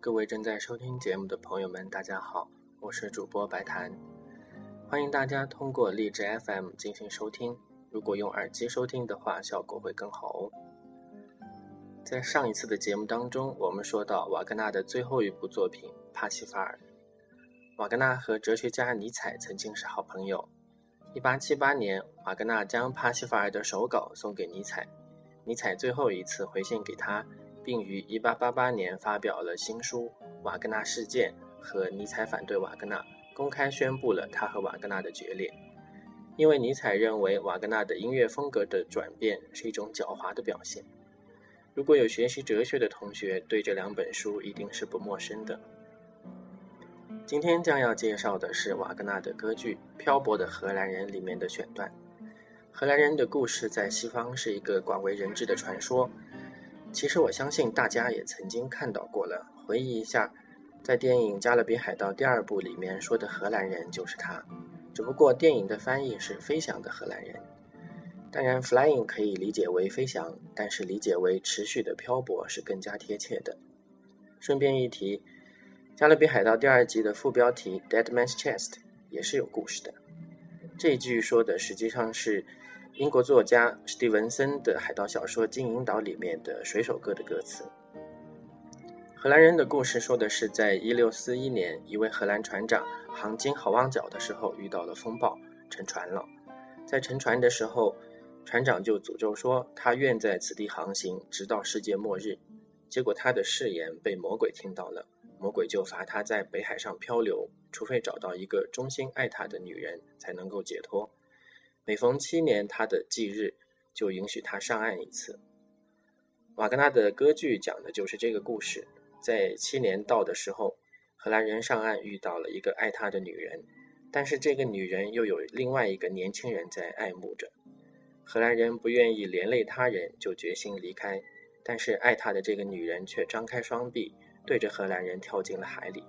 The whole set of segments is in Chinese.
各位正在收听节目的朋友们，大家好，我是主播白檀，欢迎大家通过荔枝 FM 进行收听。如果用耳机收听的话，效果会更好哦。在上一次的节目当中，我们说到瓦格纳的最后一部作品《帕西法尔》。瓦格纳和哲学家尼采曾经是好朋友。1878年，瓦格纳将《帕西法尔》的手稿送给尼采，尼采最后一次回信给他，并于1888年发表了新书《瓦格纳事件》和尼采反对瓦格纳，公开宣布了他和瓦格纳的决裂。因为尼采认为瓦格纳的音乐风格的转变是一种狡猾的表现。如果有学习哲学的同学，对这两本书一定是不陌生的。今天将要介绍的是瓦格纳的歌剧《漂泊的荷兰人》里面的选段。荷兰人的故事在西方是一个广为人知的传说。其实我相信大家也曾经看到过了。回忆一下，在电影《加勒比海盗》第二部里面说的荷兰人就是他。只不过电影的翻译是“飞翔的荷兰人”，当然，“flying” 可以理解为飞翔，但是理解为持续的漂泊是更加贴切的。顺便一提，《加勒比海盗》第二集的副标题 “Dead Man's Chest” 也是有故事的。这一句说的实际上是英国作家史蒂文森的海盗小说《金银岛》里面的水手歌的歌词。荷兰人的故事说的是，在一六四一年，一位荷兰船长航经好望角的时候遇到了风暴，沉船了。在沉船的时候，船长就诅咒说，他愿在此地航行，直到世界末日。结果他的誓言被魔鬼听到了，魔鬼就罚他在北海上漂流，除非找到一个忠心爱他的女人，才能够解脱。每逢七年他的忌日，就允许他上岸一次。瓦格纳的歌剧讲的就是这个故事。在七年到的时候，荷兰人上岸遇到了一个爱他的女人，但是这个女人又有另外一个年轻人在爱慕着。荷兰人不愿意连累他人，就决心离开，但是爱他的这个女人却张开双臂，对着荷兰人跳进了海里。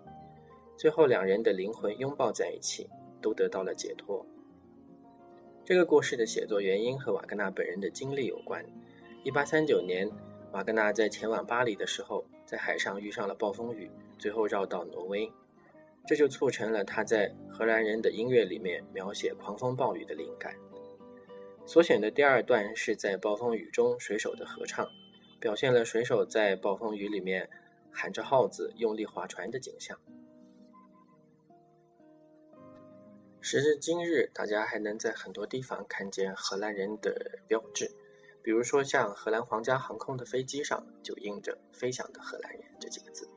最后，两人的灵魂拥抱在一起，都得到了解脱。这个故事的写作原因和瓦格纳本人的经历有关。一八三九年，瓦格纳在前往巴黎的时候。在海上遇上了暴风雨，最后绕到挪威，这就促成了他在荷兰人的音乐里面描写狂风暴雨的灵感。所选的第二段是在暴风雨中水手的合唱，表现了水手在暴风雨里面喊着号子用力划船的景象。时至今日，大家还能在很多地方看见荷兰人的标志。比如说，像荷兰皇家航空的飞机上就印着“飞翔的荷兰人”这几个字。